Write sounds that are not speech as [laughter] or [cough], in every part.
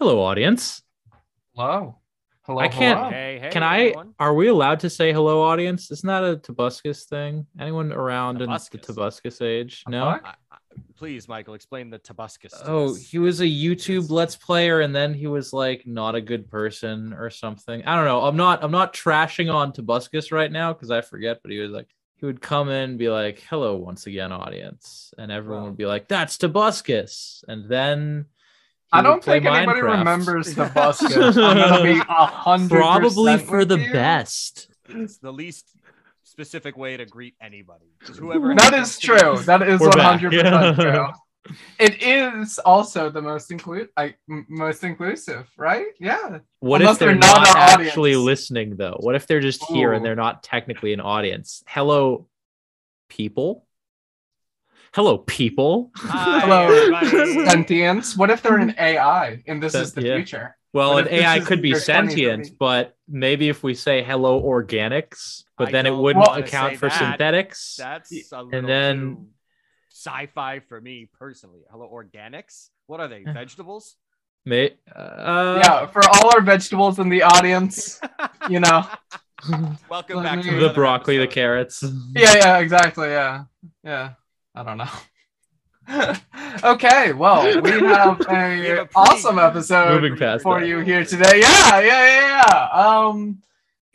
Hello, audience. Hello. Hello. I can't- hello. Hey, hey, Can I? Are we allowed to say hello, audience? Isn't that a Tobuscus thing? Anyone around in the Tobuscus? Tobuscus age? A No. I- I- please, Michael, explain the Tobuscus. to Oh, us. he was a YouTube Let's Player, and then he was like not a good person or something. I don't know. I'm not. I'm not trashing on Tobuscus right now because I forget. But he was like, he would come in and be like, "Hello, once again, audience," and everyone Wow. would be like, "That's Tobuscus," and then. He I don't think anybody Minecraft. remembers the [laughs] Buskus. I'm gonna be hundred. Probably for the you. best. It's the least specific way to greet anybody. Just [laughs] whoever. That happens is true. That is We're one back. hundred Yeah. percent [laughs] true. It is also the most include, like most inclusive, right? Yeah. What Unless if they're, they're not not, actually audience. listening though? What if they're just here and they're not technically an audience? Hello, people. Hello, people. Hi, Hello, everybody. Sentience. What if they're an AI and this That- is the yeah. future? Well, What an AI could be sentient, but maybe if we say hello organics, but I then it wouldn't account for that. synthetics. That's a little then- too sci-fi for me personally. Hello, organics. What are they? [laughs] Vegetables? May, uh, yeah, for all our vegetables in the audience, you know. [laughs] Welcome back me- to the another broccoli, the carrots. Yeah, yeah, exactly. Yeah, yeah. I don't know. [laughs] okay, well, we [laughs] have We have a a awesome episode Moving past for that. you here today. Yeah, yeah, yeah, yeah. Um,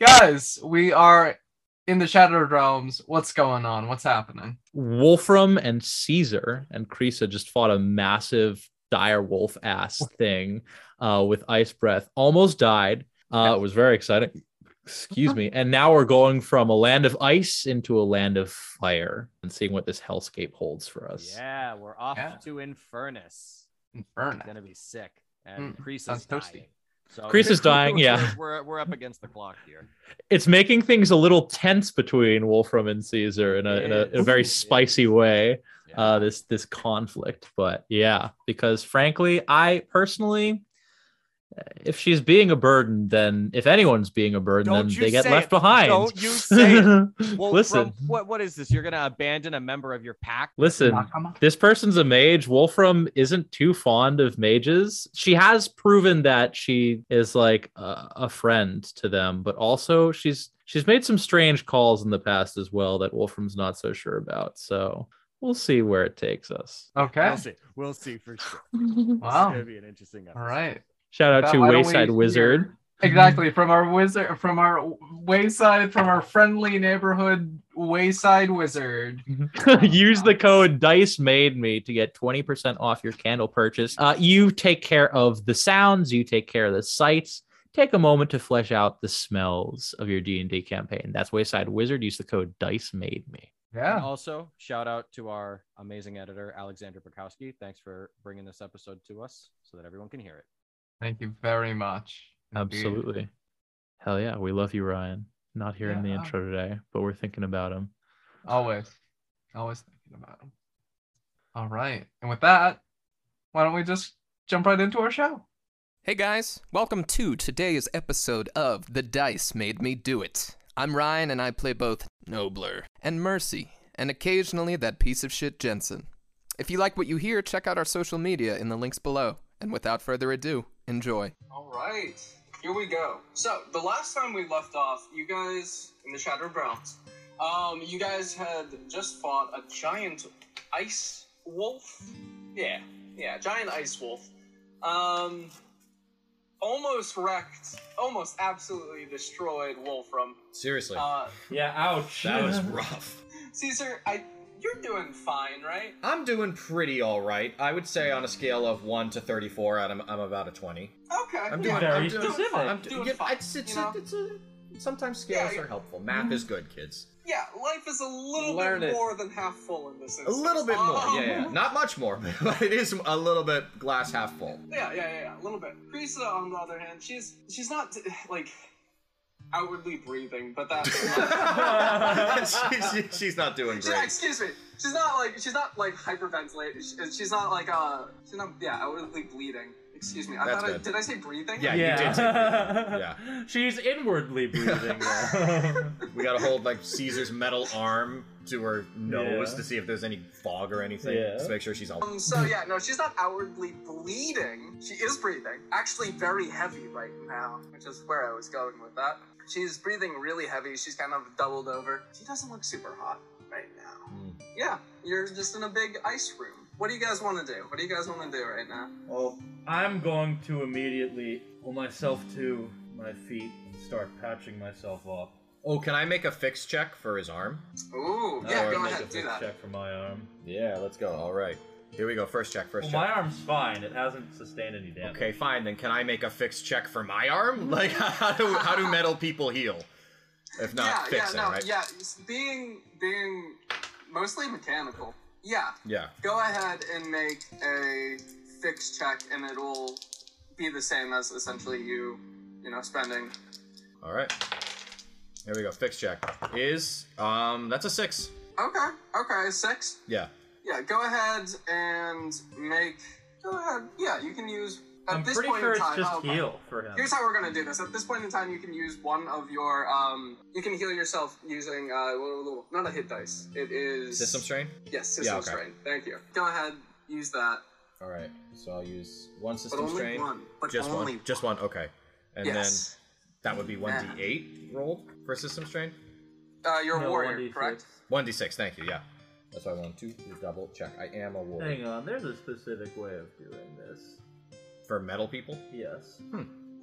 guys, we are in the Shattered Realms. What's going on? What's happening? Wolfram and Caesar and Krisa just fought a massive dire wolf ass thing uh, with ice breath. Almost died. Uh, it was very exciting. Excuse me. And now we're going from a land of ice into a land of fire and seeing what this hellscape holds for us. Yeah, we're off Yeah. to Infernis. Inferno. It's gonna be sick. And Mm, Crease sounds is toasty. dying. So Crease is [laughs] dying, yeah. We're, we're up against the clock here. It's making things a little tense between Wolfram and Caesar in a, in a, in a very spicy way. Yeah. uh, this this conflict. But yeah, because frankly, I personally, if she's being a burden, then if anyone's being a burden, Don't then they get left it. behind. Don't you say it. [laughs] Well, listen, from- what what is this? You're gonna abandon a member of your pack? listen. This person's a mage. Wolfram isn't too fond of mages. She has proven that she is like a, a friend to them, but also she's she's made some strange calls in the past as well that Wolfram's not so sure about. So we'll see where it takes us. Okay. We'll see. We'll see for sure. [laughs] Wow. It's gonna be an interesting episode. All right. Shout out to Wayside Wizard. Exactly from our wizard, from our wayside, from our friendly neighborhood wayside wizard. [laughs] Use the code Dice Made Me to get 20% off your candle purchase. Uh, you take care of the sounds, you take care of the sights. Take a moment to flesh out the smells of your D&D campaign. That's Wayside Wizard. Use the code Dice Made Me. And Yeah. also, shout out to our amazing editor, Alexander Bukowski. Thanks for bringing this episode to us so that everyone can hear it. Thank you very much. Indeed. Absolutely. Hell yeah, we love you, Ryan. Not here in the intro today, but we're thinking about him. Always. Always thinking about him. All right. And with that, why don't we just jump right into our show? Hey guys, welcome to today's episode of The Dice Made Me Do It. I'm Ryan and I play both Nobler and Mercy, and occasionally that piece of shit Jensen. If you like what you hear, check out our social media in the links below. And without further ado, enjoy. All right, here we go. So the last time we left off, you guys in the Shattered Realms, um, you guys had just fought a giant ice wolf. Yeah, yeah, giant ice wolf. Um, almost wrecked, almost absolutely destroyed Wolfram. Seriously, Uh, Yeah, ouch. that was [laughs] rough. Caesar, I, you're doing fine, right? I'm doing pretty all right. I would say on a scale of one to thirty-four, I'm, I'm about a twenty. Okay. I'm doing, Very I'm doing, specific. I'm I'm doing yeah, fine. It's, it's, you know? it's a, sometimes scales Yeah, are helpful. Math is good, kids. Yeah, life is a little Learn bit it. more than half full in this instance. A little bit more, Um, yeah, yeah. Not much more, [laughs] but it is a little bit glass half full. Yeah, yeah, yeah, yeah, a little bit. Krisa, on the other hand, she's she's not like outwardly breathing, but that's [laughs] she's, [laughs] she's not doing Yeah, excuse me. she's not like she's not like hyperventilating. She- She's not like uh she's not yeah outwardly bleeding. Excuse me. I That's thought I, good. did I say breathing? Yeah, you did say Yeah. [laughs] She's inwardly breathing. yeah. We gotta hold like Caesar's metal arm to her nose Yeah. to see if there's any fog or anything. Yeah. Just make sure she's all. Um, so yeah, no, she's not outwardly bleeding. She is breathing. Actually, very heavy right now, which is where I was going with that. She's breathing really heavy. She's kind of doubled over. She doesn't look super hot right now. Hmm. Yeah, you're just in a big ice room. What do you guys want to do? What do you guys want to do right now? Oh, I'm going to immediately pull myself to my feet and start patching myself up. oh, can I make a fix check for his arm? Ooh, yeah, would go make ahead, a do fix that. check for my arm. Yeah, let's go. All right. Here we go. First check. First Well, check. my arm's fine. It hasn't sustained any damage. Okay, fine. Then can I make a fixed check for my arm? [laughs] Like, how do how do metal people heal? If not yeah, fixing, yeah, no, right? yeah. Being being mostly mechanical. Yeah, Yeah. go ahead and make a fixed check, and it'll be the same as essentially you, you know, spending. All right. Here we go. Fixed check is um that's a six. Okay, okay, six. Yeah. Yeah, go ahead and make. Go ahead. Yeah, you can use. At I'm this pretty point sure in it's time, just oh, heal for him. Here's how we're gonna do this. At this point in time, you can use one of your. Um, you can heal yourself using uh, not a hit dice. It is System strain. Yes, system Yeah, okay. strain. Thank you. Go ahead, use that. All right. So I'll use one But system only strain. one. But Just only one. Just one. Okay. And yes. then that would be one d eight rolled for system strain. uh, you're a No, warrior, 1d6. correct? One d six. Thank you. Yeah. That's why I want to double check. I am a warrior Hang on, there's a specific way of doing this. for metal people. Yes.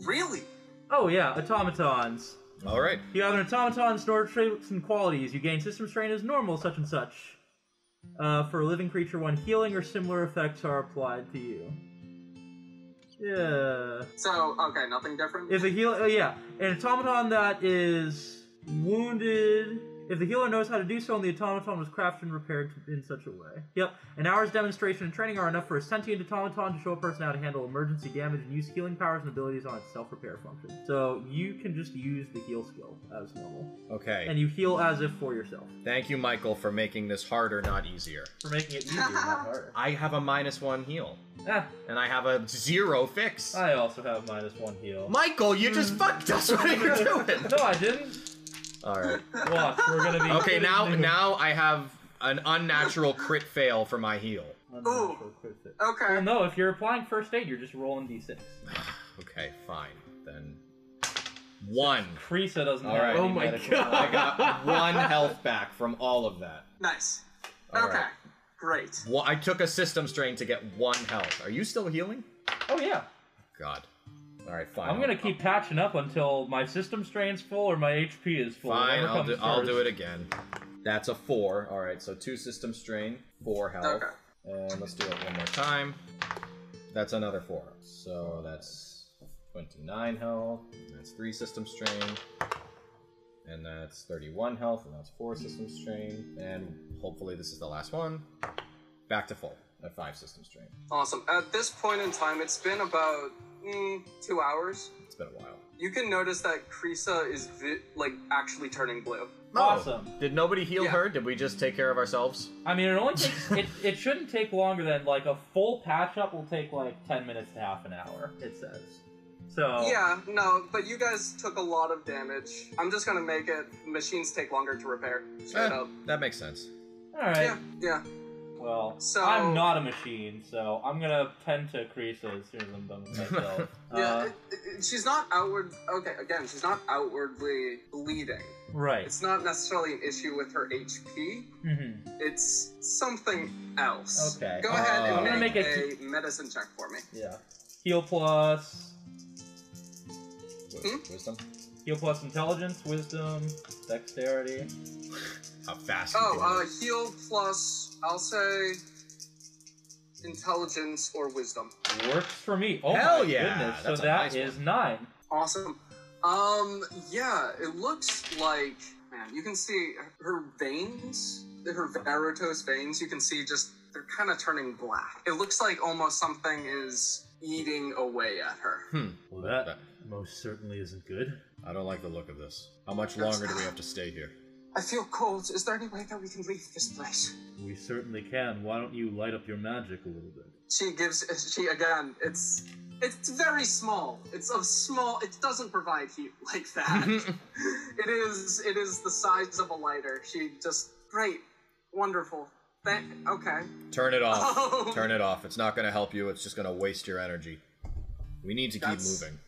Really? Oh yeah, automatons. All right. You have an automaton store traits and qualities. You gain system strain as normal, such and such. Uh, for a living creature, when healing or similar effects are applied to you. Yeah. So okay, nothing different. If a heal, oh yeah, an automaton that is wounded. If the healer knows how to do so, and the automaton was crafted and repaired in such a way. Yep. An hour's demonstration and training are enough for a sentient automaton to show a person how to handle emergency damage and use healing powers and abilities on its self-repair function. So you can just use the heal skill as normal, Okay. and you heal as if for yourself. Thank you, Michael, for making this harder, not easier. For making it easier, not harder. [laughs] I have a minus one heal, Ah, and I have a zero fix. I also have minus one heal. Michael, you just fucked us. [laughs] What are you [laughs] doing? No, I didn't. All right. Watch, we're gonna be. Okay, now putting- now I have an unnatural crit fail for my heal. Ooh. Okay. Well, no, if you're applying first aid, you're just rolling d6. [sighs] Okay, fine then. One. Krisa doesn't All have right. any Oh medical I got one health back from all of that. Nice. All okay. right. Great. Well, I took a system strain to get one health. Are you still healing? Oh yeah. God. All right, fine. I'm gonna keep patching up until my system strain's full or my HP is full. Fine, I'll do. I'll do it again. That's a four. All right, so two system strain, four health, Okay. and let's do it one more time. That's another four. So that's twenty-nine health. That's three system strain, and that's thirty-one health, and that's four system strain, and hopefully this is the last one. Back to full at five system strain. Awesome. At this point in time, it's been about mm, two hours. It's been a while. You can notice that Krisa is vi- like actually turning blue. Awesome. Did nobody heal Yeah. her? Did we just take care of ourselves? I mean, it only takes. it, it shouldn't take longer than like a full patch up will take like ten minutes to half an hour. It says. So. Yeah, no, but you guys took a lot of damage. I'm just gonna make it. Machines take longer to repair. Straight Eh, up. that makes sense. All right. Yeah, yeah. Well, So- I'm not a machine, so I'm gonna tend to Krisa as soon as I'm done with myself. [laughs] Yeah, Uh, it, it, she's not outward. Okay, again, she's not outwardly bleeding. right. It's not necessarily an issue with her HP. Mm-hmm. It's something else. Okay. Go ahead Uh, and I'm gonna make, make a medicine check for me. Yeah. Heal plus. Wis- Wisdom. Heal plus intelligence, wisdom, dexterity. How fast? Oh, uh, heal plus, I'll say, intelligence or wisdom. Works for me. Oh Hell my yeah, goodness. So that's a that nice is one. nine. Awesome. Um, yeah, it looks like, man, you can see her veins, her varicose veins, you can see just, they're kind of turning black. It looks like almost something is eating away at her. Hmm. Well, that That- most certainly isn't good. I don't like the look of this. How much longer do we have to stay here? I feel cold. Is there any way that we can leave this place? We certainly can. Why don't you light up your magic a little bit? She gives. She again. It's. It's very small. It's of small. It doesn't provide heat [laughs] like that. [laughs] it is. It is the size of a lighter. She just great, wonderful. Thank. Okay. Turn it off. Oh. [laughs] Turn it off. It's not going to help you. It's just going to waste your energy. We need to keep moving.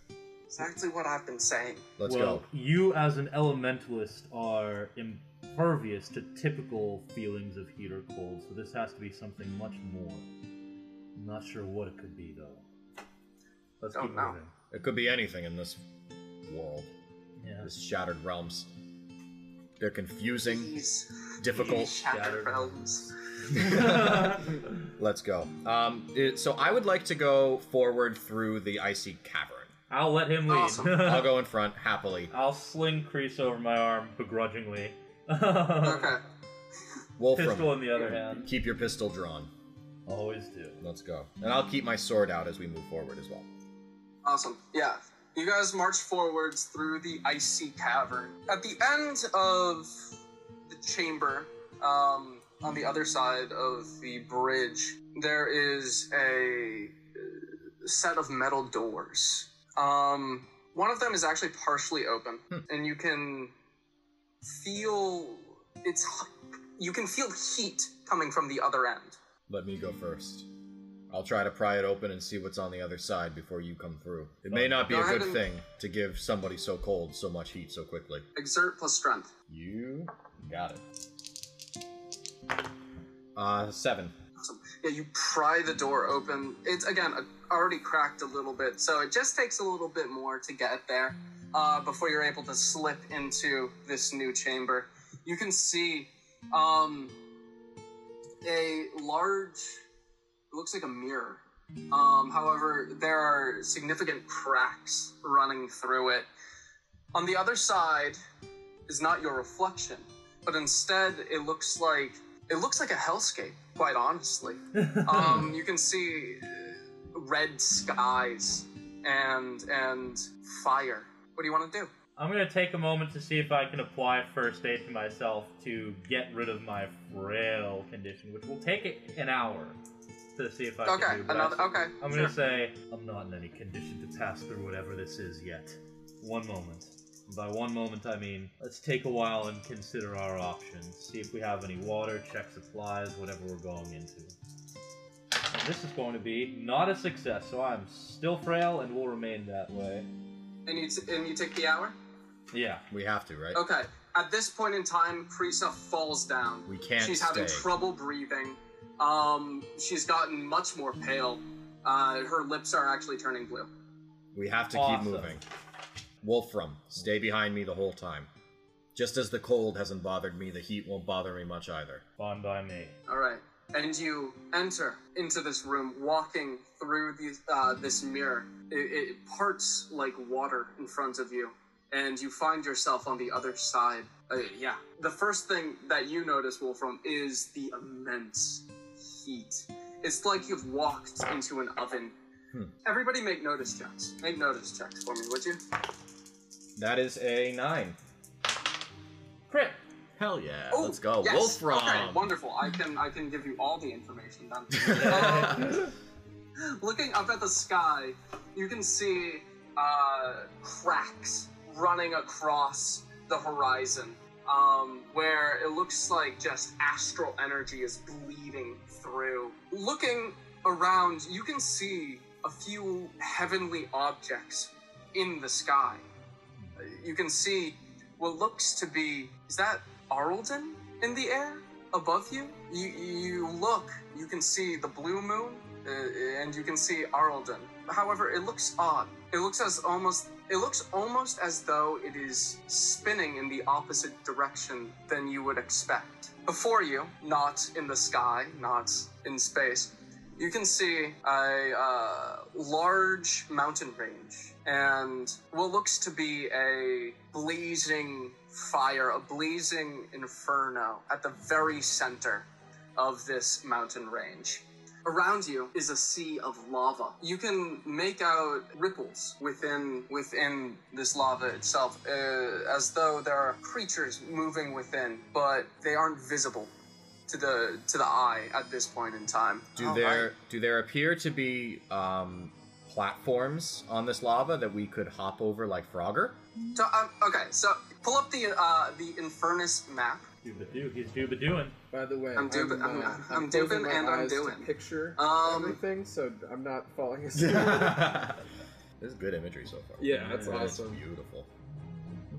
Exactly what I've been saying. Let's well, go. you as an elementalist are impervious to typical feelings of heat or cold, so this has to be something much more. I'm not sure what it could be though. Let's Don't keep know. moving. It could be anything in this world, Yeah. this shattered realms. They're confusing, These difficult. these shattered Shattered. realms. [laughs] Let's go. Um, it- so I would like to go forward through the icy cavern. I'll let him lead. Awesome. I'll go in front happily. [laughs] I'll sling Crease over my arm begrudgingly. Okay. [laughs] Wolfram, Pistol in the other hand. keep your pistol drawn. Always do. Let's go. And I'll keep my sword out as we move forward as well. Awesome. Yeah. You guys march forwards through the icy cavern. At the end of the chamber, um, on the other side of the bridge, there is a set of metal doors. Um, one of them is actually partially open, and you can feel it's you can feel heat coming from the other end. Let me go first. I'll try to pry it open and see what's on the other side before you come through. It may not be a good thing to give somebody so cold so much heat so quickly. Exert plus strength. You got it. Uh, seven. Yeah, you pry the door open. It's again already cracked a little bit, so it just takes a little bit more to get there uh, before you're able to slip into this new chamber. You can see um, a large. It looks like a mirror. Um, however, there are significant cracks running through it. On the other side is not your reflection, but instead it looks like it looks like a hellscape. Quite honestly, [laughs] um, you can see red skies and and fire. What do you want to do? I'm gonna take a moment to see if I can apply first aid to myself to get rid of my frail condition, which will take an hour to see if I Okay, can do. but another. Okay, I'm sure. gonna say I'm not in any condition to pass through whatever this is yet. One moment. And by one moment, I mean let's take a while and consider our options. See if we have any water, check supplies, whatever we're going into. And this is going to be not a success, so I'm still frail and will remain that way. And you t- and you take the hour. Yeah. We have to, right? Okay. At this point in time, Krisa falls down. We can't She's stay. having trouble breathing. Um, she's gotten much more pale. Uh, her lips are actually turning blue. We have to Awesome. keep moving. Wolfram, stay behind me the whole time. Just as the cold hasn't bothered me, the heat won't bother me much either. Fine by me. All right. And you enter into this room, walking through these, uh, this mirror. It, it parts like water in front of you, and you find yourself on the other side. Uh, yeah. The first thing that you notice, Wolfram, is the immense heat. It's like you've walked into an oven. Hmm. Everybody make notice checks. Make notice checks for me, would you? That is a nine. Crit. Hell yeah. Oh, Let's go. yes. Wolfram. Okay, wonderful. I can I can give you all the information then. [laughs] Um, looking up at the sky, you can see uh, cracks running across the horizon, um, where it looks like just astral energy is bleeding through. Looking around, you can see a few heavenly objects in the sky. You can see what looks to be is that Arlden in the air above you? You you look, you can see the blue moon, uh, and you can see Arlden. However, it looks odd. It looks as almost it looks almost as though it is spinning in the opposite direction than you would expect. Before you, not in the sky, not in space, you can see a uh, large mountain range and what looks to be a blazing fire, a blazing inferno at the very center of this mountain range. Around you is a sea of lava. You can make out ripples within within this lava itself, uh, as though there are creatures moving within, but they aren't visible to the to the eye at this point in time. Do All there right. do there appear to be um, platforms on this lava that we could hop over like Frogger? So, um, okay, so pull up the uh, the Infernis map. Dooba doo, he's dooba doing. By the way, I'm doing- I'm- uh, I'm closing doing my and I'm eyes to doing. Picture Um, everything, so I'm not falling [laughs] asleep. this is good imagery so far. Yeah, that's That is awesome. Beautiful.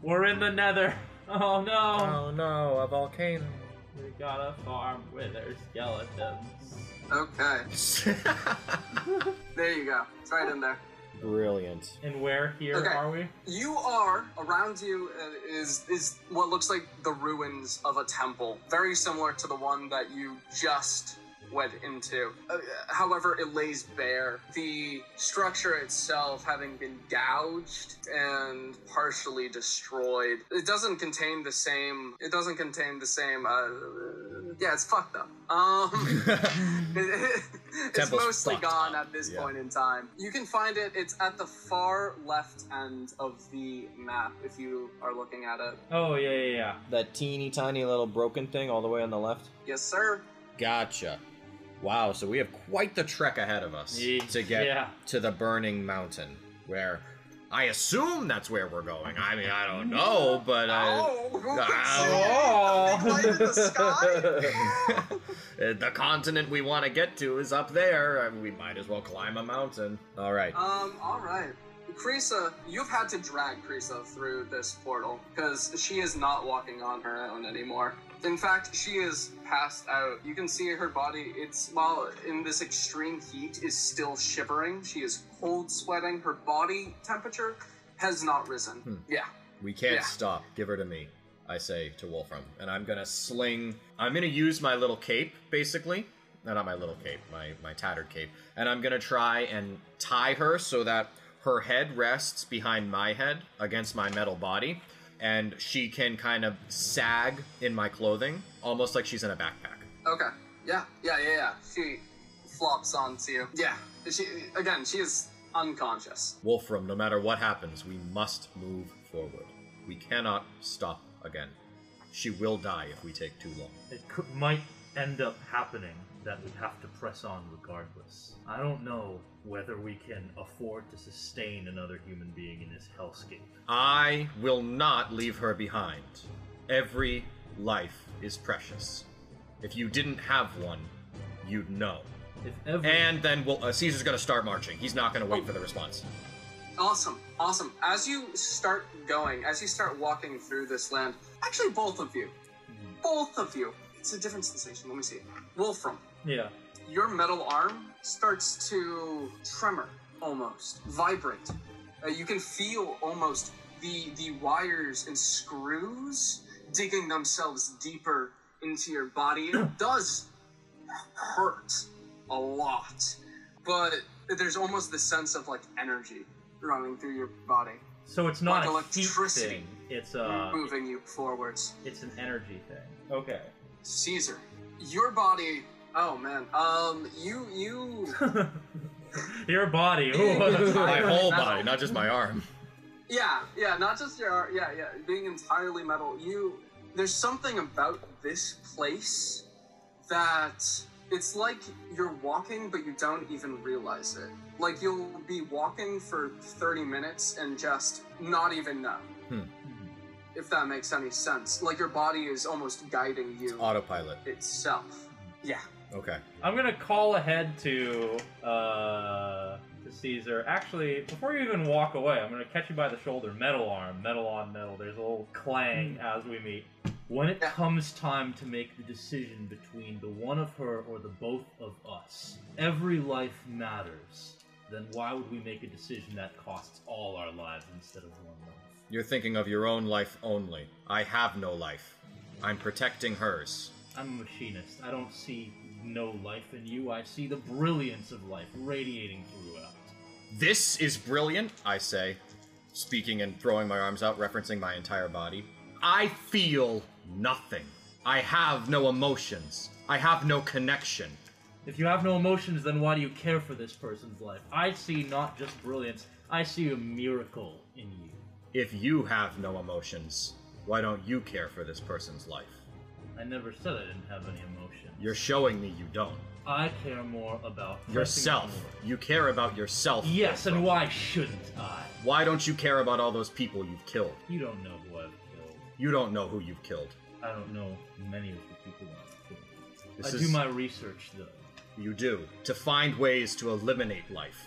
We're in the nether. [laughs] Oh no! Oh no, a volcano. We got a farm with our skeletons. Okay, [laughs] there you go. It's right in there. Brilliant. And where here Okay. are we? You are around you uh, is is what looks like the ruins of a temple, very similar to the one that you just went into. Uh, however, it lays bare. The structure itself having been gouged and partially destroyed. It doesn't contain the same. It doesn't contain the same. Uh, yeah, it's fucked up. Um, [laughs] [laughs] it- it's Temple's mostly gone up, at this yeah. point in time. You can find it. It's at the far left end of the map if you are looking at it. Oh yeah, yeah, yeah. that teeny tiny little broken thing all the way on the left? Yes, sir. Gotcha. Wow, so we have quite the trek ahead of us Ye- to get yeah. to the burning mountain, where I assume that's where we're going. I mean, I don't know, but uh, oh, [laughs] who could Oh. say it? Big light in the [laughs] sky. uh, the continent we want to get to is up there. and we might as well climb a mountain. All right. Um, all right. Krisa, you've had to drag Krisa through this portal because she is not walking on her own anymore. In fact, she is passed out. You can see her body, it's while in this extreme heat, is still shivering. She is cold sweating. Her body temperature has not risen. Hmm. Yeah. We can't Yeah. stop. Give her to me, I say to Wolfram. And I'm gonna sling. I'm gonna use my little cape, basically. No, not my little cape, my, my tattered cape. And I'm gonna try and tie her so that her head rests behind my head against my metal body. And she can kind of sag in my clothing, almost like she's in a backpack. Okay. Yeah. Yeah. Yeah. Yeah. She flops onto you. Yeah. She again. She is unconscious. Wolfram, no matter what happens, we must move forward. We cannot stop again. She will die if we take too long. It could, might end up happening that we have to press on regardless. I don't know whether we can afford to sustain another human being in this hellscape. I will not leave her behind. Every life is precious. If you didn't have one, you'd know. If ever And then we'll, uh, Caesar's going to start marching. He's not going to wait for the response. Awesome, awesome. As you start going, as you start walking through this land, actually, both of you, both of you, it's a different sensation. Let me see. Wolfram, yeah, your metal arm starts to tremor, almost vibrate. Uh, you can feel almost the the wires and screws digging themselves deeper into your body. It [clears throat] does hurt a lot, but there's almost the sense of like energy running through your body, so it's not Like electricity. thing. It's uh, moving you forwards. it's an energy thing. Okay. Caesar, your body. Oh man, um, you you [laughs] Your body. [laughs] Ooh. My Metal. whole body, not just my arm. Yeah, yeah, not just your arm. yeah, yeah, being entirely metal. You there's something about this place that it's like you're walking but you don't even realize it. Like you'll be walking for 30 minutes and just not even know. Hmm. If that makes any sense. Like your body is almost guiding you It's Autopilot. itself. Yeah. Okay. I'm gonna call ahead to uh to Caesar. Actually, before you even walk away, I'm gonna catch you by the shoulder, metal arm, metal on metal. There's a little clang as we meet. When it comes time to make the decision between the one of her or the both of us, every life matters. Then why would we make a decision that costs all our lives instead of one life? You're thinking of your own life only. I have no life. I'm protecting hers. I'm a machinist. I don't see no life in you. I see the brilliance of life radiating throughout. This is brilliant, I say, speaking and throwing my arms out, referencing my entire body. I feel nothing. I have no emotions. I have no connection. If you have no emotions, then why do you care for this person's life? I see not just brilliance, I see a miracle in you. If you have no emotions, why don't you care for this person's life? I never said I didn't have any emotions. You're showing me you don't. I care more about Yourself. onward. You care about yourself. Yes, and why shouldn't I? Why don't you care about all those people you've killed? You don't know who I've killed. You don't know who you've killed. I don't know many of the people I've killed. This I is do my research though. you do to find ways to eliminate life.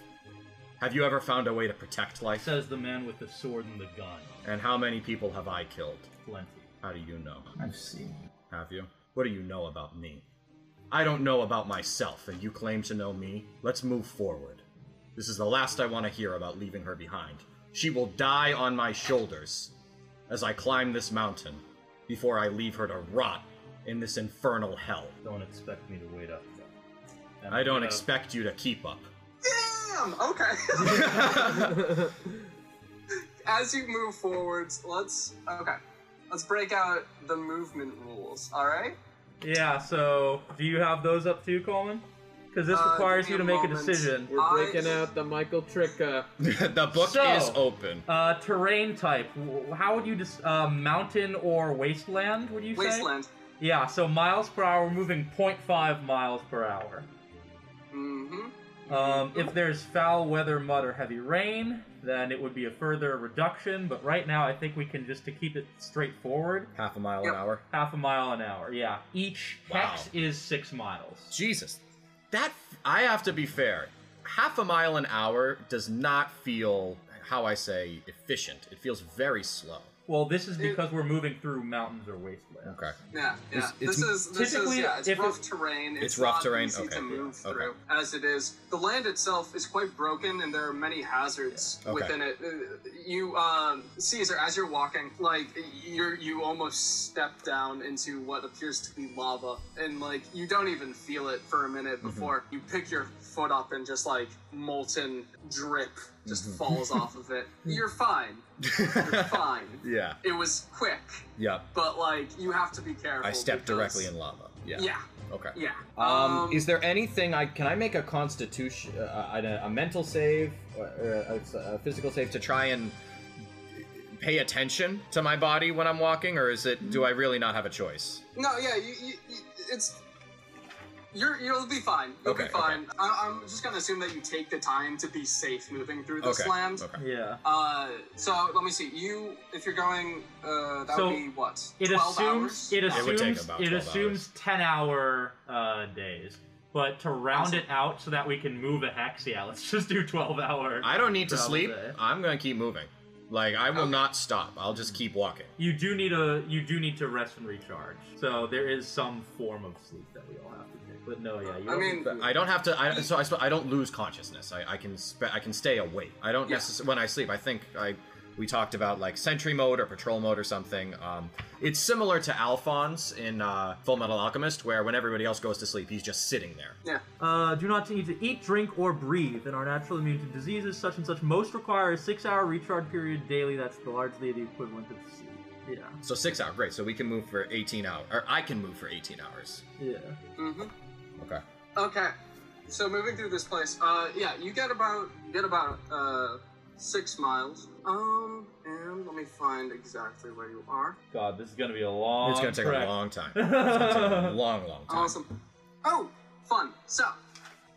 Have you ever found a way to protect life? Says the man with the sword and the gun. And how many people have I killed? Plenty. How do you know? I've seen. Have you? What do you know about me? I don't know about myself, and you claim to know me? Let's move forward. This is the last I want to hear about leaving her behind. She will die on my shoulders as I climb this mountain before I leave her to rot in this infernal hell. Don't expect me to wait up though. And I don't I'm expect you to keep up. Damn. Okay. [laughs] [laughs] As you move forwards, let's okay. Let's break out the movement rules. All right. Yeah, so do you have those up too, Coleman? Because this Uh, requires give you to me a make a moment. decision. We're I- breaking out the Michael Trick. Uh, [laughs] the book So- is open. Uh, terrain type. W- How would you dis- uh, mountain or wasteland? Would you say? Wasteland. Yeah. So miles per hour, we're moving 0.5 miles per hour. Um, if there's foul weather, mud, or heavy rain, then it would be a further reduction. But right now, I think we can just to keep it straightforward, Half a mile Yep. an hour. half a mile an hour. Yeah. Each Wow. hex is six miles. Jesus. That I have to be fair. Half a mile an hour does not feel how I say efficient. It feels very slow. Well, this is because we're moving through mountains or wastelands. Okay. Yeah, yeah. It's- this is this is Typically, yeah. It's rough it- terrain. It's, It's rough not terrain? Easy Okay. to move Okay. through as it is. The land itself is quite broken, and there are many hazards Okay. within it. Uh, You, um, Caesar, as you're walking, like you're you almost step down into what appears to be lava, and like you don't even feel it for a minute Mm-hmm. before you pick your foot up and just like molten drip just Mm-hmm. falls off of it. [laughs] You're fine. You're [laughs] fine. yeah. It was quick, Yeah. but like you have to be careful. I stepped because- directly in lava. Yeah. Yeah, Okay. yeah. Um, is there anything I can I make a constitution, uh, a, a mental save, or a, a physical save to try and pay attention to my body when I'm walking, or is it? Do I really not have a choice? no, yeah, you, you, you, it's you're you'll be fine. You'll Okay, be fine. I, I'm just gonna assume that you take the time to be safe moving through this Okay. land. Okay. Yeah. Uh, so let me see. You, if you're going, uh, that So, would be what? It 12 assumes hours? it It would take assumes about it 12 assumes ten hour uh, days. But to round Awesome. it out so that we can move a hex, yeah, let's just do twelve hour. I don't need to sleep. day. I'm gonna keep moving. Like I will Okay. not stop. I'll just keep walking. You do need a you do need to rest and recharge. So there is some form of sleep that we all have to take. But no, yeah, you I don't- mean, But I don't have to. I, so I, sp- I don't lose consciousness. I, I can spe- I can stay awake. I don't Yeah. necessarily when I sleep. I think I we talked about like sentry mode or patrol mode or something. Um, it's similar to Alphonse in uh, Full Metal Alchemist, where when everybody else goes to sleep, he's just sitting there. yeah. Uh, do not need to eat, drink, or breathe, and are naturally immune to diseases such and such. Most require a six-hour recharge period daily. That's largely the equivalent of sleep. Yeah, So six hours, great. So we can move for 18 hours, or I can move for 18 hours. yeah. Mm-hmm. Okay. Okay. So moving through this place, uh, yeah, you get about get about uh six miles. Um, and let me find exactly where you are. God, this is gonna be a long. it's gonna take trek. a long time. [laughs] It's gonna take a long, long time. Awesome. Oh, fun. So,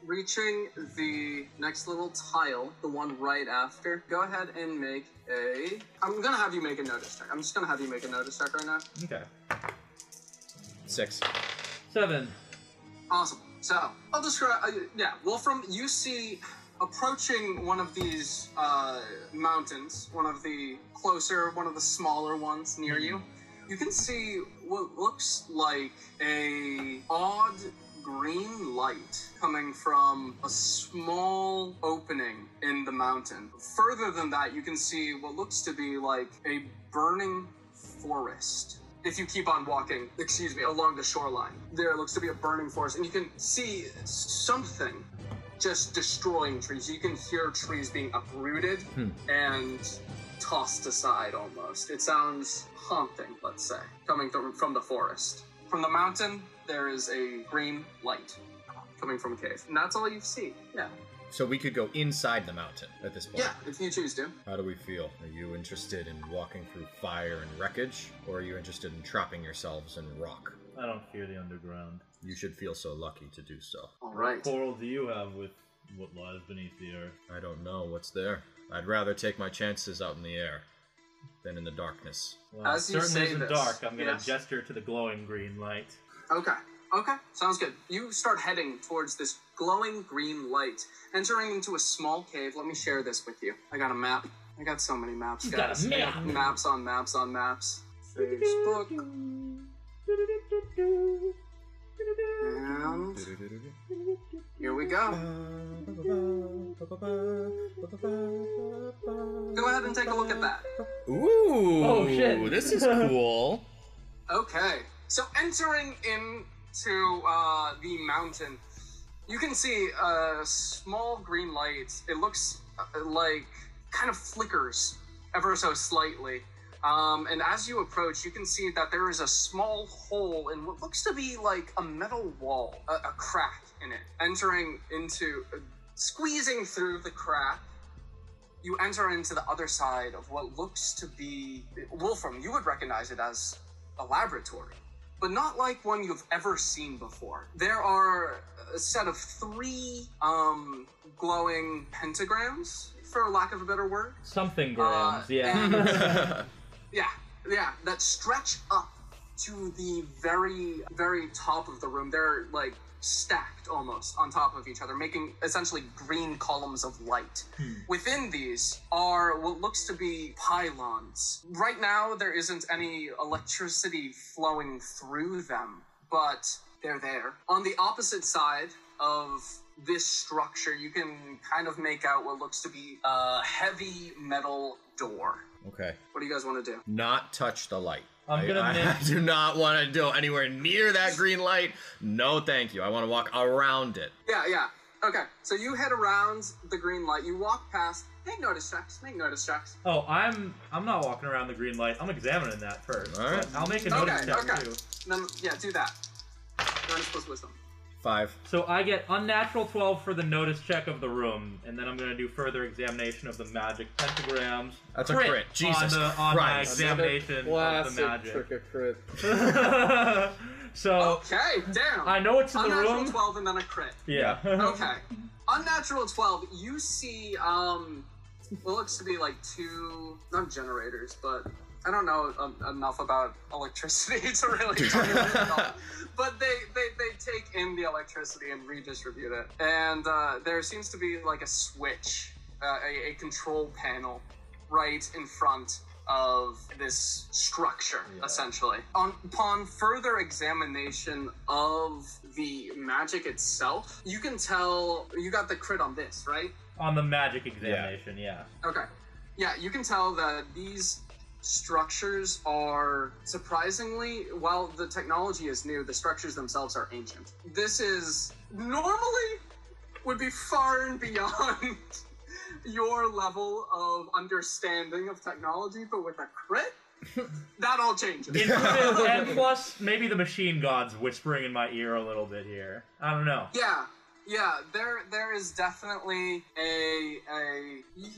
reaching the next little tile, the one right after, go ahead and make a. I'm gonna have you make a notice check. I'm just gonna have you make a notice check right now. Okay. Six. Seven. Awesome. So I'll describe. Uh, yeah. Wolfram, you see approaching one of these uh, mountains, one of the closer, one of the smaller ones near you, you can see what looks like a odd green light coming from a small opening in the mountain. Further than that, you can see what looks to be like a burning forest if you keep on walking, excuse me, along the shoreline. There looks to be a burning forest, and you can see something just destroying trees. You can hear trees being uprooted hmm. and tossed aside almost. It sounds haunting, let's say, coming from, from the forest. From the mountain, there is a green light. coming from a cave. And that's all you see. Yeah. So we could go inside the mountain at this point. Yeah, if you choose to. How do we feel? Are you interested in walking through fire and wreckage, or are you interested in trapping yourselves in rock? I don't fear the underground. You should feel so lucky to do so. All right. What quarrel do you have with what lies beneath the earth? I don't know what's there. I'd rather take my chances out in the air than in the darkness. Well, As you certainly say isn't this, dark. I'm gonna yes. gesture to the glowing green light. Okay. Okay. Sounds good. You start heading towards this glowing green light, entering into a small cave. Let me share this with you. I got a map. I got so many maps, You got a guys. I map? maps on maps on maps. Facebook. And here we go. Go ahead and take a look at that. Ooh! Oh, shit. This is cool. [laughs] Okay, so entering into uh, the mountain, you can see a small green light. It looks uh, like kind of flickers ever so slightly. Um, and as you approach, you can see that there is a small hole in what looks to be like a metal wall, a, a crack in it. Entering into, uh, squeezing through the crack, you enter into the other side of what looks to be Wolfram. You would recognize it as a laboratory, but not like one you've ever seen before. There are a set of three um, glowing pentagrams, for lack of a better word. Something Uh, grams, yeah. [laughs] Yeah, yeah, that stretch up to the very, very top of the room. They're like stacked almost on top of each other, making essentially green columns of light. Hmm. Within these are what looks to be pylons. Right now, there isn't any electricity flowing through them, but they're there. On the opposite side of this structure, you can kind of make out what looks to be a heavy metal door. Okay. What do you guys want to do? Not touch the light. I'm I- gonna I, make- [laughs] do not want to go anywhere near that green light. No, thank you. I want to walk around it. Yeah, yeah. Okay, so you head around the green light. You walk past. Make notice checks. Make notice checks. oh, I'm I'm not walking around the green light. I'm examining that first. All right. I'll make a notice Okay, check okay. too. Then yeah, do that. Notice plus wisdom. Five. So I get unnatural 12 for the notice check of the room, and then I'm gonna do further examination of the magic pentagrams. That's a crit. Jesus on, the, on my Christ. examination of the Classic magic. trick or crit. [laughs] so Okay, damn. I know it's in the Unnatural room. twelve and then a crit. Yeah. [laughs] Okay. Unnatural twelve. You see, um, what looks to be like two not generators, but I don't know um, enough about electricity [laughs] to really tell you what they call it. [laughs] But they, they, they take in the electricity and redistribute it. And uh, there seems to be like a switch, uh, a, a control panel right in front of this structure, essentially. On, upon further examination of the magic itself, you can tell you got the crit on this, right? on the magic examination, yeah. Okay. Yeah, you can tell that these structures are surprisingly, while the technology is new, the structures themselves are ancient. This is normally would be far and beyond [laughs] your level of understanding of technology, but with a crit, that all changes. [laughs] and plus, maybe the machine gods whispering in my ear a little bit here. I don't know. Yeah, yeah. There, there is definitely a a.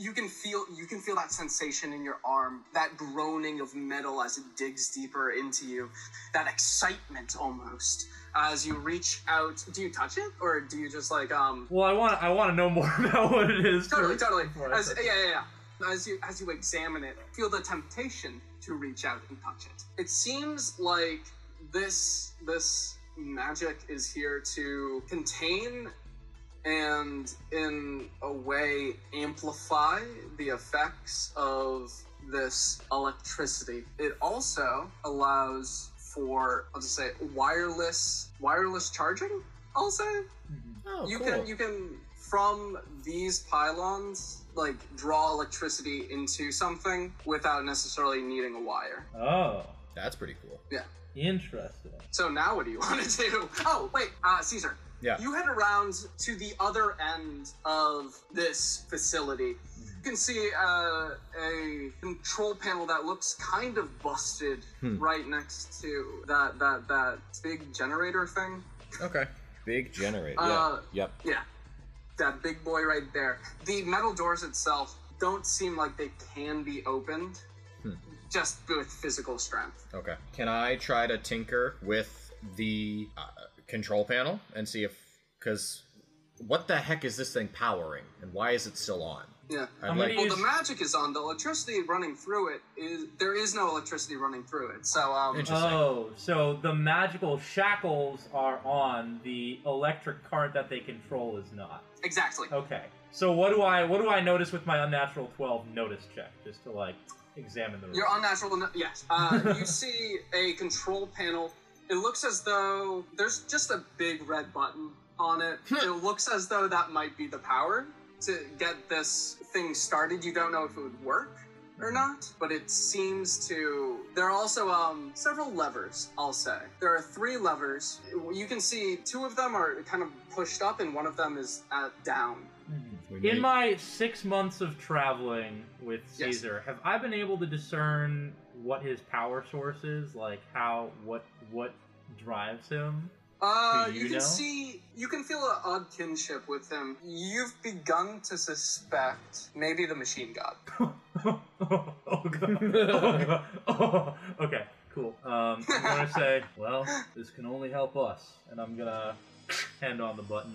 You can feel you can feel that sensation in your arm, that groaning of metal as it digs deeper into you, that excitement almost as you reach out. Do you touch it, or do you just like um? Well, I want I want to know more [laughs] about what it is. Totally, totally. As, yeah, yeah, yeah. As you as you examine it, feel the temptation to reach out and touch it. It seems like this this magic is here to contain and in a way amplify the effects of this electricity. It also allows for I'll just say wireless wireless charging. I'll say Oh, you cool. can you can from these pylons like draw electricity into something without necessarily needing a wire. Oh, That's pretty cool. Yeah. Interesting. So now what do you [laughs] want to do? Oh wait, uh, Caesar. Yeah. You head around to the other end of this facility. You can see uh, a control panel that looks kind of busted Hmm. right next to that that that big generator thing. Okay. Big generator. Uh, yeah. Yep. Yeah, that big boy right there. The metal doors itself don't seem like they can be opened, Hmm. just with physical strength. Okay. Can I try to tinker with the uh, control panel and see if because what the heck is this thing powering and why is it still on? Yeah. I'd I'm like- Well, use- the magic is on. The electricity running through it is there is no electricity running through it. So um, Interesting. Oh, so the magical shackles are on. The electric current that they control is not. exactly. Okay. So what do I what do I notice with my unnatural twelve notice check just to like examine the room? You're unnatural. Yes. Uh, you [laughs] see a control panel. It looks as though there's just a big red button on it. Hmm. it looks as though that might be the power to get this thing started. You don't know if it would work or not, but it seems to. There are also um, several levers. I'll say there are three levers. You can see two of them are kind of pushed up, and one of them is at down. Hmm. In my six months of traveling with Yes. Caesar, have I been able to discern what his power source is? Like how what what drives him? Uh, you, you can know? see, you can feel an odd kinship with him. You've begun to suspect maybe the machine god. [laughs] oh, God. Oh, God. Oh, okay, cool. Um, I'm gonna say, well, this can only help us, and I'm gonna hand on the button.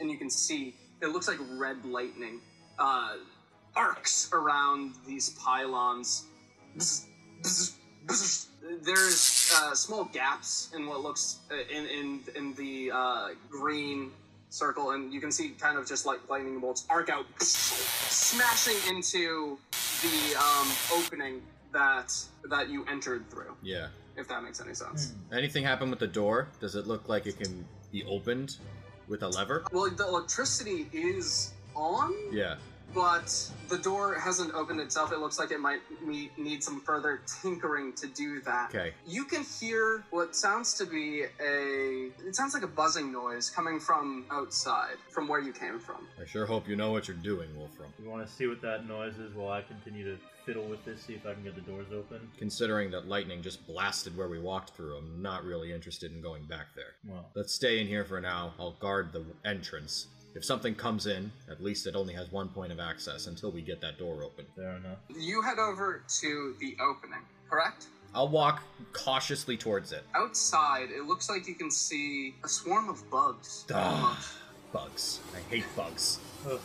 And you can see, it looks like red lightning uh, arcs around these pylons. There's uh, small gaps in what looks uh, in in in the uh, green circle, and you can see kind of just like lightning bolts arc out, smashing into the um, opening that that you entered through. yeah. If that makes any sense. Anything happen with the door? Does it look like it can be opened with a lever? Well, the electricity is on, Yeah. But the door hasn't opened itself. It looks like it might me- need some further tinkering to do that. Okay. You can hear what sounds to be a. It sounds like a buzzing noise coming from outside, from where you came from. I sure hope you know what you're doing, Wolfram. You want to see what that noise is while I continue to fiddle with this, see if I can get the doors open? Considering that lightning just blasted where we walked through, I'm not really interested in going back there. Well, Let's stay in here for now. I'll guard the entrance. If something comes in, at least it only has one point of access until we get that door open. fair enough. You head over to the opening, correct? I'll walk cautiously towards it. Outside, it looks like you can see a swarm of bugs. Almost. Bugs. I hate bugs. Ugh.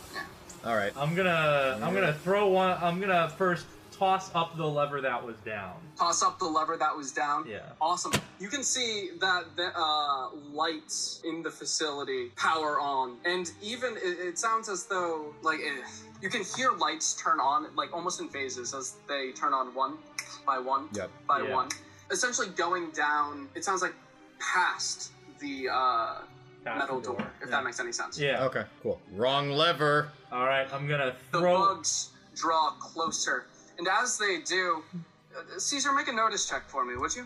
All right. I'm gonna I'm gonna throw one. I'm gonna first toss up the lever that was down. Toss up the lever that was down. Yeah. Awesome. You can see that the uh, lights in the facility power on, and even it, it sounds as though like eh, you can hear lights turn on, like almost in phases as they turn on one by one Yep. by Yeah. one. Essentially going down. It sounds like past the uh, Past metal the door, if Yeah. that makes any sense. Yeah. Okay, cool. Wrong lever. All right. I'm gonna throw. The bugs draw closer, and as they do, uh, Caesar, make a notice check for me, would you?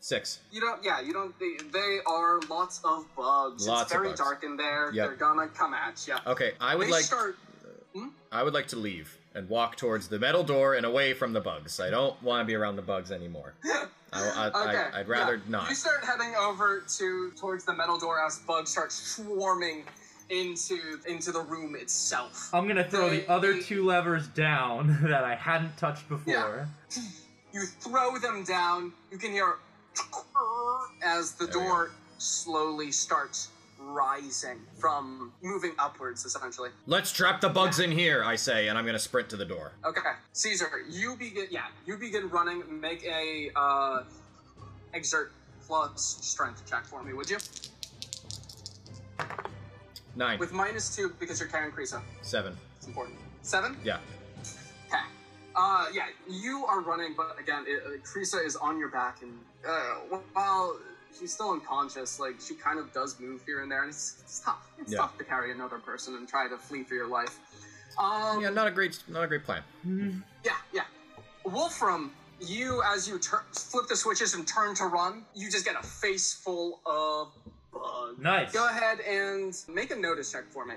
Six. You don't. Yeah, you don't. They, they are lots of bugs. Lots it's of very bugs. dark in there. Yep. They're gonna come at you. Okay, I would they like start. I would like to leave and walk towards the metal door and away from the bugs. I don't want to be around the bugs anymore. [laughs] I, I, Okay. I, would rather yeah. not. You start heading over to towards the metal door as bugs start swarming into into the room itself. I'm gonna throw They- the other they- two levers down [laughs] that I hadn't touched before. You throw them down. You can hear as the There door slowly starts rising from moving upwards, essentially. Let's trap the bugs in here, I say, and I'm gonna sprint to the door. Okay, Caesar, you begin. Yeah, you begin running. Make a uh, exert plus strength check for me, would you? Nine. With minus two because you're carrying Krisa. Seven. It's important. Seven. Yeah. Okay. Uh, yeah, you are running, but again, it, uh, is on your back, and uh, while she's still unconscious, like she kind of does move here and there, and it's, it's tough. It's Yeah. tough to carry another person and try to flee for your life. Um, Yeah, not a great, not a great plan. Yeah, yeah. Wolfram, you as you tur- flip the switches and turn to run, you just get a face full of bugs. Nice. Go ahead and make a notice check for me.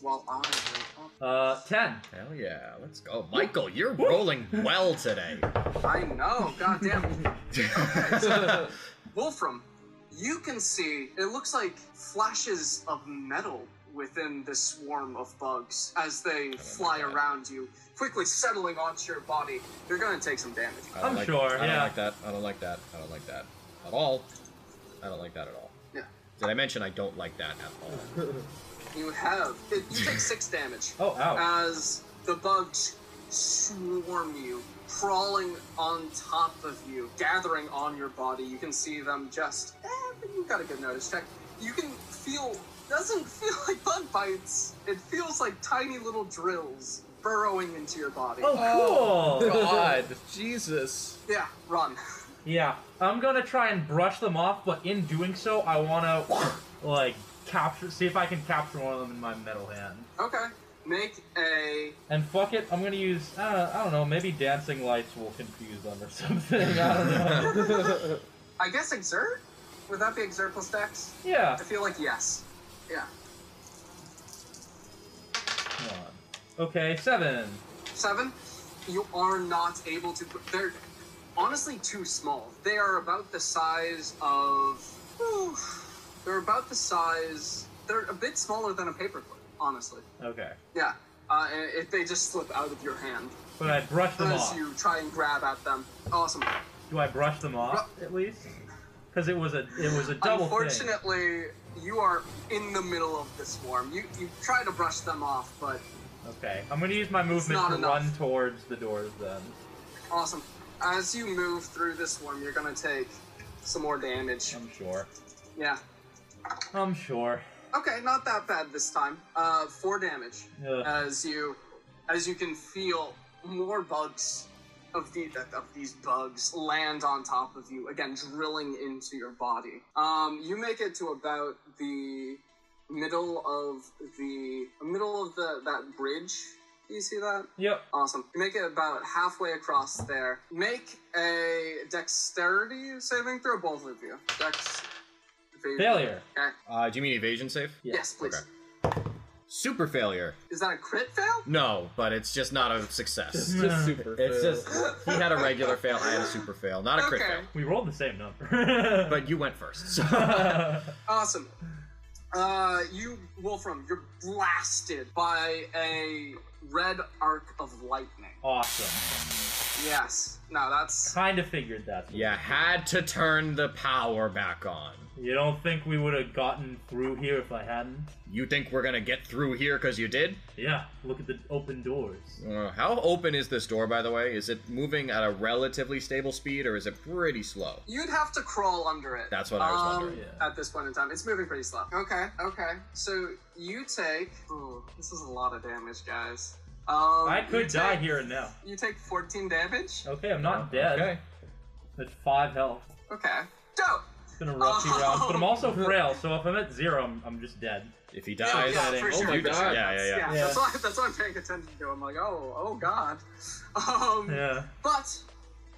while I. Uh, ten. Hell yeah, let's go. Michael, you're rolling well today. I know, goddamn. [laughs] Okay, so Wolfram, you can see it looks like flashes of metal within this swarm of bugs as they fly that. around you, quickly settling onto your body. You're gonna take some damage. I don't I'm like, sure, I don't yeah. like that. I don't like that. I don't like that at all. I don't like that at all. Yeah. Did I mention I don't like that at all? [laughs] You have it, you take six damage Oh, ow. as the bugs swarm you, crawling on top of you, gathering on your body. You can see them just. Eh, but you got a good notice check. You can feel. Doesn't feel like bug bites. It feels like tiny little drills burrowing into your body. Oh, cool. God, [laughs] Jesus. Yeah, run. Yeah, I'm gonna try and brush them off, but in doing so, I wanna like capture, see if I can capture one of them in my metal hand. Okay. Make a. And fuck it, I'm gonna use uh, I don't know, maybe dancing lights will confuse them or [laughs] something. I don't know. [laughs] I guess exert. Would that be exert plus dex? yeah. I feel like yes. Yeah. Come on. Okay, seven. Seven, you are not able to. They're honestly too small. They are about the size of. whew, they're about the size. They're a bit smaller than a paperclip, honestly. Okay, Yeah. Uh, if they just slip out of your hand but I brush them as off. you try and grab at them. Awesome. Do I brush them off at least? Because it was a it was a double thing. Unfortunately, you are in the middle of the swarm. You you try to brush them off, but Okay, I'm gonna use my movement to enough. run towards the doors then. awesome. As you move through this swarm, you're gonna take some more damage. I'm sure. Yeah. I'm sure. Okay, not that bad this time. Uh, four damage Ugh. as you, as you can feel more bugs of the of these bugs land on top of you again, drilling into your body. Um, you make it to about the middle of the middle of the that bridge. Do you see that? Yep. Awesome. You make it about halfway across there. Make a dexterity saving throw, both of you. Dex. evasion. Failure. Okay. Uh, do you mean evasion save? Yes, please. Okay. Super failure. Is that a crit fail? No, but it's just not a success. It's just super. It's fail. just he had a regular fail, I had a super fail, not a crit Okay. fail. We rolled the same number. But you went first. So. [laughs] Awesome. Uh, you, Wolfram, you're blasted by a red arc of lightning. awesome. Yes. No, that's. Kind of figured that. You had to turn the power back on. You don't think we would have gotten through here if I hadn't? You think we're gonna get through here because you did? Yeah. Look at the open doors. Uh, how open is this door, by the way? Is it moving at a relatively stable speed, or is it pretty slow? You'd have to crawl under it. That's what I was um, wondering. Yeah. At this point in time, it's moving pretty slow. Okay, okay. So you take. Ooh, this is a lot of damage, guys. Um, I could you die take- here and now. You take 14 damage. Okay, I'm not dead. Okay. At five health. Okay. Dope. It's been a rough few Oh. rounds, but I'm also [laughs] frail, so if I'm at zero, I'm, I'm just dead. If he dies, yeah, for Oh sure. my for God. sure. Yeah, yeah, yeah. That's why, that's why I'm paying attention to. I'm like, oh, oh god. [laughs] Um, Yeah. But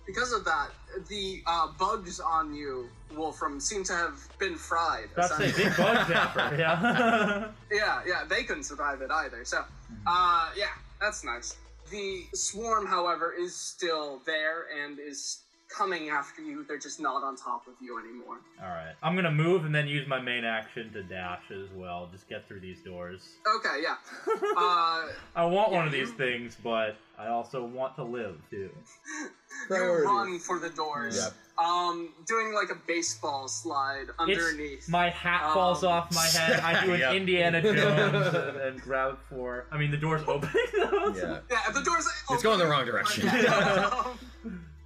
because of that, the uh, bugs on you, Wolfram, seem to have been fried. About to say, essentially. big bug [laughs] zapper, yeah. yeah, yeah, they couldn't survive it either. So, uh, yeah, that's nice. The swarm, however, is still there and is coming after you. They're just not on top of you anymore. Alright. I'm gonna move and then use my main action to dash as well. Just get through these doors. Okay, yeah. [laughs] Uh, I want Yeah, one of you- these things, but I also want to live too. [laughs] you Priorities. run for the doors. Yep. Um, doing like a baseball slide underneath. It's, my hat falls Um, off my head. I do an [laughs] Yep. Indiana Jones and, and grab it for. I mean, the door's opening. though, yeah. Yeah, the door's. It's going the wrong direction.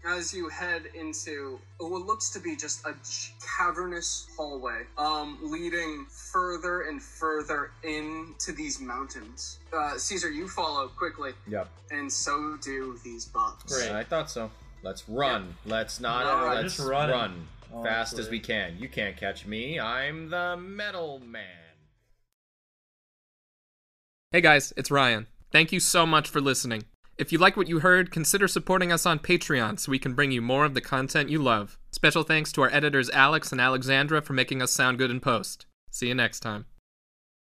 As you head into what looks to be just a cavernous hallway, um, leading further and further into these mountains. Uh, Caesar, you follow quickly, Yep. and so do these bugs. Great. I thought so. Let's run. Let's not. All right, let's run. run Oh, fast as we can. You can't catch me. I'm the metal man. Hey guys, it's Ryan. Thank you so much for listening. If you like what you heard, consider supporting us on Patreon so we can bring you more of the content you love. Special thanks to our editors Alex and Alexandra for making us sound good in post. See you next time.